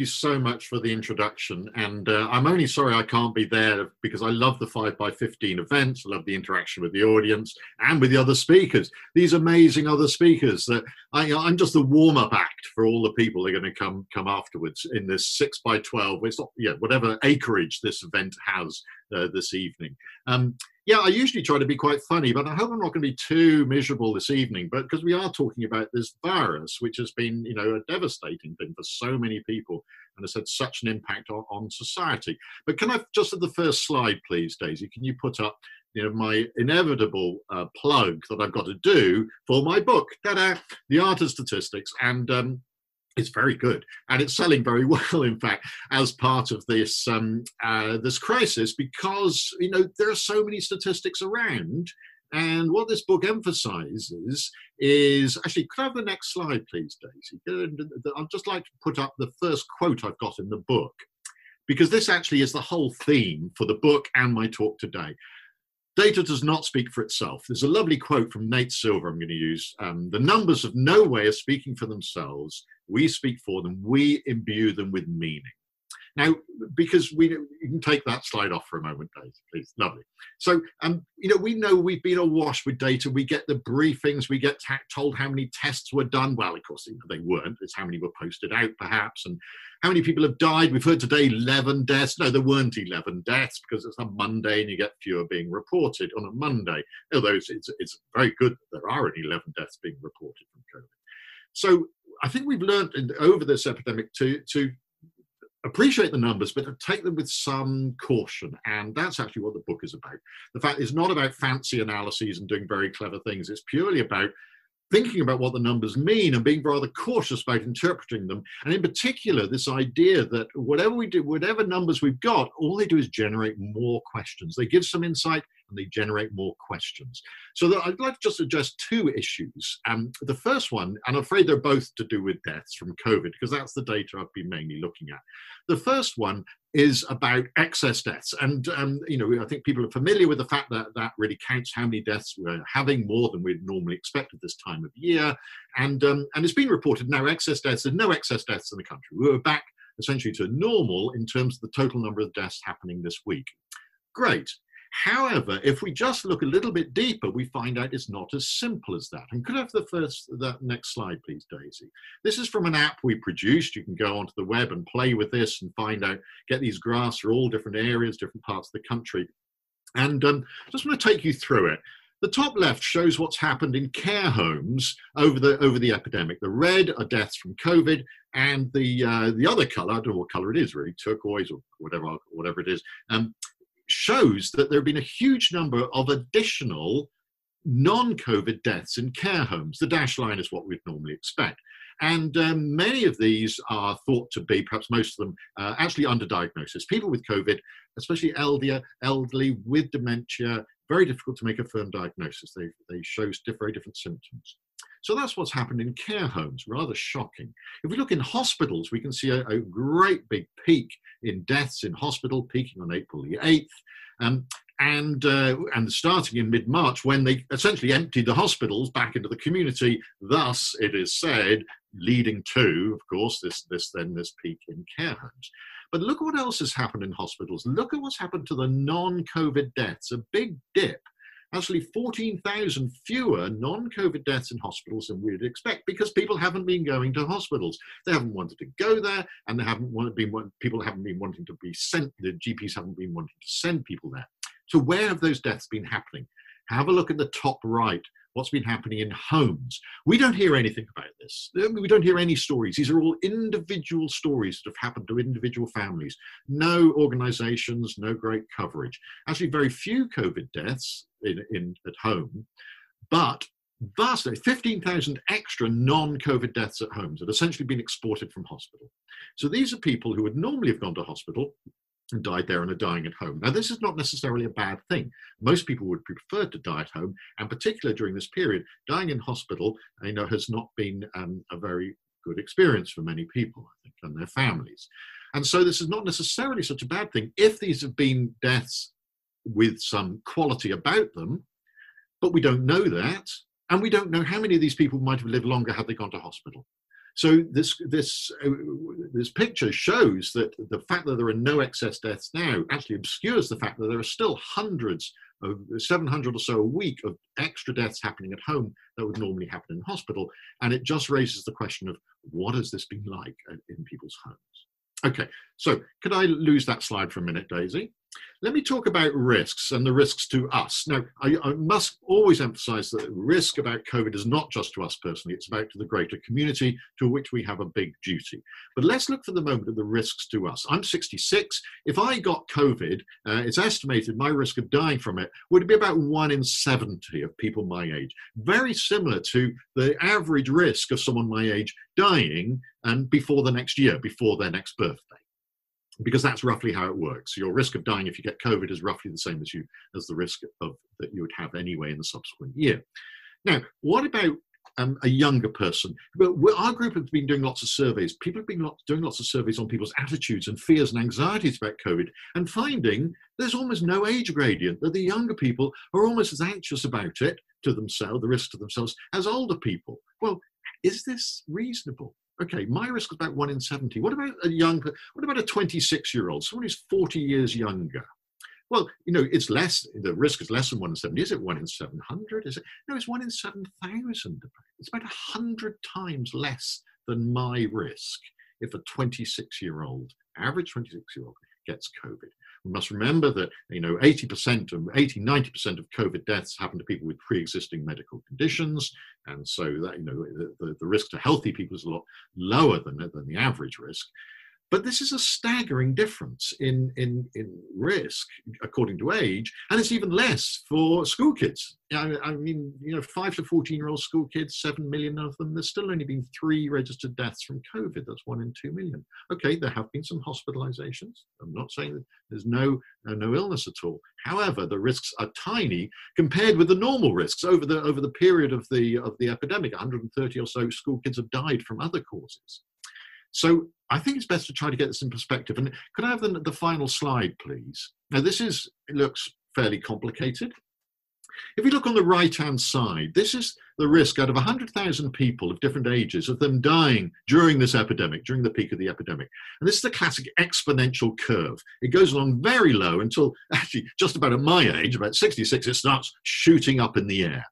you so much for the introduction. And uh, I'm only sorry I can't be there because I love the 5x15 events. I love the interaction with the audience and with the other speakers. These amazing other speakers that I, am just the warm up act for all the people that are going to come come afterwards in this 6x12, it's not, yeah, whatever acreage this event has uh, this evening. Um, yeah, I usually try to be quite funny, but I hope I'm not going to be too miserable this evening. But because we are talking about this virus, which has been, you know, a devastating thing for so many people and has had such an impact on, on society. But can I just at the first slide, please, Daisy? Can you put up, you know, my inevitable uh, plug that I've got to do for my book! The Art of Statistics, and um, it's very good and it's selling very well in fact as part of this um, uh, this crisis because you know there are so many statistics around and what this book emphasizes is actually could i have the next slide please daisy? I'd just like to put up the first quote i've got in the book because this actually is the whole theme for the book and my talk today Data does not speak for itself. There's a lovely quote from Nate Silver I'm going to use. Um, the numbers have no way of speaking for themselves. We speak for them. We imbue them with meaning. Now, because we you can take that slide off for a moment, please. Lovely. So, um, you know, we know we've been awash with data. We get the briefings. We get told how many tests were done. Well, of course, they weren't. It's how many were posted out, perhaps, and how many people have died. We've heard today 11 deaths. No, there weren't 11 deaths because it's a Monday and you get fewer being reported on a Monday. Although it's, it's, it's very good that there are only 11 deaths being reported from COVID. So I think we've learned over this epidemic to, to appreciate the numbers, but take them with some caution. And that's actually what the book is about. The fact is not about fancy analyses and doing very clever things. It's purely about thinking about what the numbers mean and being rather cautious about interpreting them. And in particular, this idea that whatever we do, whatever numbers we've got, all they do is generate more questions. They give some insight and they generate more questions. So I'd like to just address two issues. Um, the first one, and I'm afraid they're both to do with deaths from COVID, because that's the data I've been mainly looking at. The first one is about excess deaths. And, um, you know, I think people are familiar with the fact that that really counts how many deaths we're having, more than we'd normally expect at this time of year. And, um, and it's been reported now excess deaths, there's no excess deaths in the country. We were back essentially to normal in terms of the total number of deaths happening this week. Great. However, if we just look a little bit deeper, we find out it's not as simple as that. And could I have the first, that next slide, please, Daisy? This is from an app we produced. You can go onto the web and play with this and find out, get these graphs for all different areas, different parts of the country. And um, just want to take you through it. The top left shows what's happened in care homes over the over the epidemic. The red are deaths from COVID, and the uh, the other color, I don't know what color it is really, turquoise or whatever whatever it is, um, shows that there have been a huge number of additional non COVID deaths in care homes. The dash line is what we'd normally expect. And um, many of these are thought to be, perhaps most of them, uh, actually underdiagnosis. People with COVID, especially elderly, elderly with dementia, very difficult to make a firm diagnosis. They, they show very different symptoms. So that's what's happened in care homes, rather shocking. If we look in hospitals, we can see a, a great big peak in deaths in hospital, peaking on April the 8th. Um, and uh, and starting in mid March, when they essentially emptied the hospitals back into the community, thus it is said, leading to, of course, this this then this peak in care homes. But look what else has happened in hospitals. Look at what's happened to the non-COVID deaths. A big dip actually 14,000 fewer non COVID deaths in hospitals than we'd expect because people haven't been going to hospitals. They haven't wanted to go there, and they haven't been, people haven't been wanting to be sent, the GPs haven't been wanting to send people there. So, where have those deaths been happening? Have a look at the top right what's been happening in homes. We don't hear anything about this. Um, we don't hear any stories. These are all individual stories that have happened to individual families. No organizations, no great coverage. Actually, very few COVID deaths in, in at home, but vastly 15,000 extra non-COVID deaths at homes that essentially been exported from hospital. So these are people who would normally have gone to hospital and died there and are dying at home. Now, this is not necessarily a bad thing. Most people would prefer to die at home, and particularly during this period, dying in hospital, you know, has not been um, a very good experience for many people, I think, and their families. And so, this is not necessarily such a bad thing if these have been deaths with some quality about them, but we don't know that, and we don't know how many of these people might have lived longer had they gone to hospital. So this this uh, this picture shows that the fact that there are no excess deaths now actually obscures the fact that there are still hundreds of 700 or so a week of extra deaths happening at home that would normally happen in hospital, and it just raises the question of what has this been like in people's homes. Okay, so could I lose that slide for a minute, Daisy? Let me talk about risks and the risks to us. Now, I, I, must always emphasize that risk about COVID is not just to us personally, it's about to the greater community to which we have a big duty. But let's look for the moment at the risks to us. I'm 66. If I got COVID, uh, it's estimated my risk of dying from it would be about one in 70 of people my age. Very similar to the average risk of someone my age dying and before the next year, before their next birthday because that's roughly how it works. Your risk of dying if you get COVID is roughly the same as you as the risk of that you would have anyway in the subsequent year. Now, what about um, a younger person? But our group has been doing lots of surveys. People have been doing lots of surveys on people's attitudes and fears and anxieties about COVID, and finding there's almost no age gradient. That the younger people are almost as anxious about it to themselves, the risk to themselves, as older people. Well, is this reasonable? Okay, my risk is about one in 70. What about a young, what about a 26 year old, someone who's 40 years younger? Well, you know, it's less, the risk is less than one in 70. Is it one in 700? Is it? No, it's one in 7,000. It's about 100 times less than my risk if a 26 year old, average 26 year old, gets COVID. We must remember that you know 80% of 80, 90% of COVID deaths happen to people with pre-existing medical conditions, and so that you know the, the risk to healthy people is a lot lower than, than the average risk. But this is a staggering difference in, in, in risk according to age, and it's even less for school kids. I, I mean, you know, five to 14 year old school kids, seven million of them, there's still only been three registered deaths from COVID. That's one in two million. Okay, there have been some hospitalizations. I'm not saying that there's no, uh, no illness at all. However, the risks are tiny compared with the normal risks over the, over the period of the, of the epidemic. 130 or so school kids have died from other causes. So I think it's best to try to get this in perspective. And could I have the, the final slide, please? Now, this is, it looks fairly complicated. If you look on the right hand side, this is the risk out of 100,000 people of different ages of them dying during this epidemic, during the peak of the epidemic. And this is the classic exponential curve. It goes along very low until actually just about at my age, about 66, it starts shooting up in the air.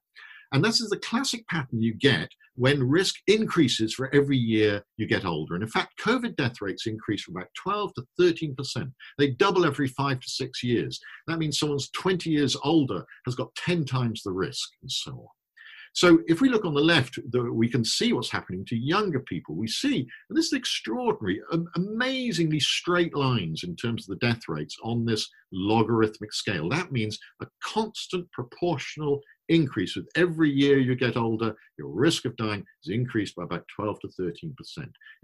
And this is the classic pattern you get when risk increases for every year you get older. And in fact, COVID death rates increase from about 12 to 13%. They double every five to six years. That means someone's 20 years older has got 10 times the risk, and so on. So if we look on the left, we can see what's happening to younger people. We see, and this is extraordinary, amazingly straight lines in terms of the death rates on this logarithmic scale. That means a constant proportional increase with every year you get older, your risk of dying is increased by about 12 to 13%.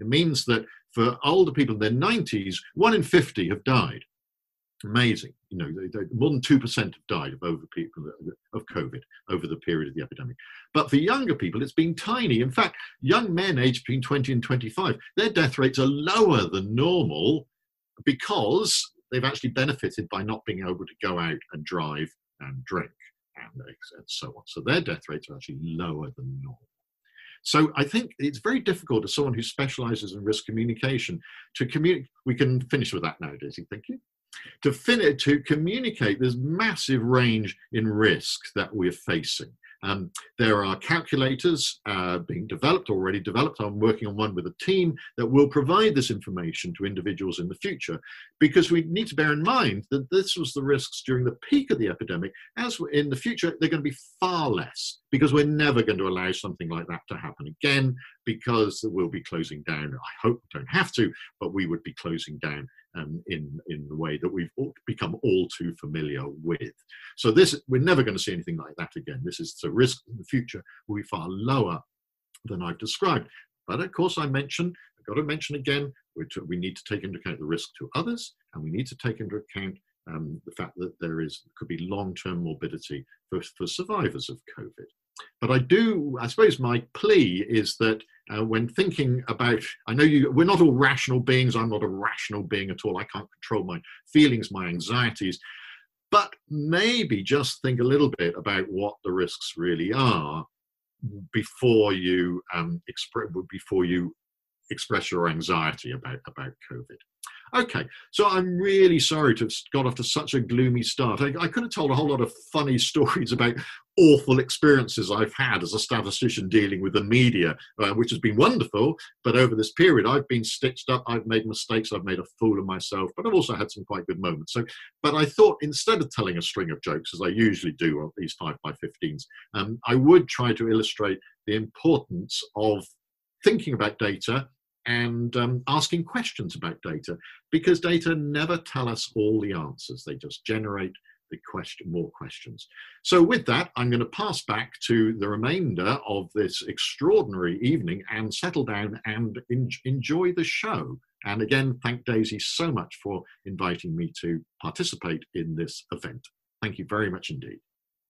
It means that for older people in their 90s, one in 50 have died. Amazing. You know, they, they, more than 2% have died of over people of COVID over the period of the epidemic. But for younger people, it's been tiny. In fact, young men aged between 20 and 25, their death rates are lower than normal because they've actually benefited by not being able to go out and drive and drink and, so on. So their death rates are actually lower than normal. So I think it's very difficult as someone who specializes in risk communication to communicate. We can finish with that now, Daisy. Thank you. To finish, to communicate this massive range in risk that we're facing. Um, there are calculators uh, being developed, already developed. I'm working on one with a team that will provide this information to individuals in the future because we need to bear in mind that this was the risks during the peak of the epidemic. As in the future, they're going to be far less because we're never going to allow something like that to happen again because we'll be closing down. I hope we don't have to, but we would be closing down um, in, in the way that we've become all too familiar with. So this, we're never going to see anything like that again. This is the risk in the future will be far lower than I've described. But of course, I mentioned, I've got to mention again, we need to take into account the risk to others, and we need to take into account um, the fact that there is could be long-term morbidity for, for survivors of COVID. But I do, I suppose my plea is that uh, when thinking about, I know you, we're not all rational beings. I'm not a rational being at all. I can't control my feelings, my anxieties. But maybe just think a little bit about what the risks really are before you um, express, before you express your anxiety about, about COVID. Okay, so I'm really sorry to have got off to such a gloomy start. I, I, could have told a whole lot of funny stories about awful experiences I've had as a statistician dealing with the media, uh, which has been wonderful. But over this period, I've been stitched up, I've made mistakes, I've made a fool of myself, but I've also had some quite good moments. So, but I thought instead of telling a string of jokes, as I usually do on these 5 by 15s, um, I would try to illustrate the importance of thinking about data and um, asking questions about data because data never tell us all the answers. They just generate the question more questions. So with that i'm going to pass back to the remainder of this extraordinary evening and settle down and en- enjoy the show. And again thank daisy so much for inviting me to participate in this event. Thank you very much indeed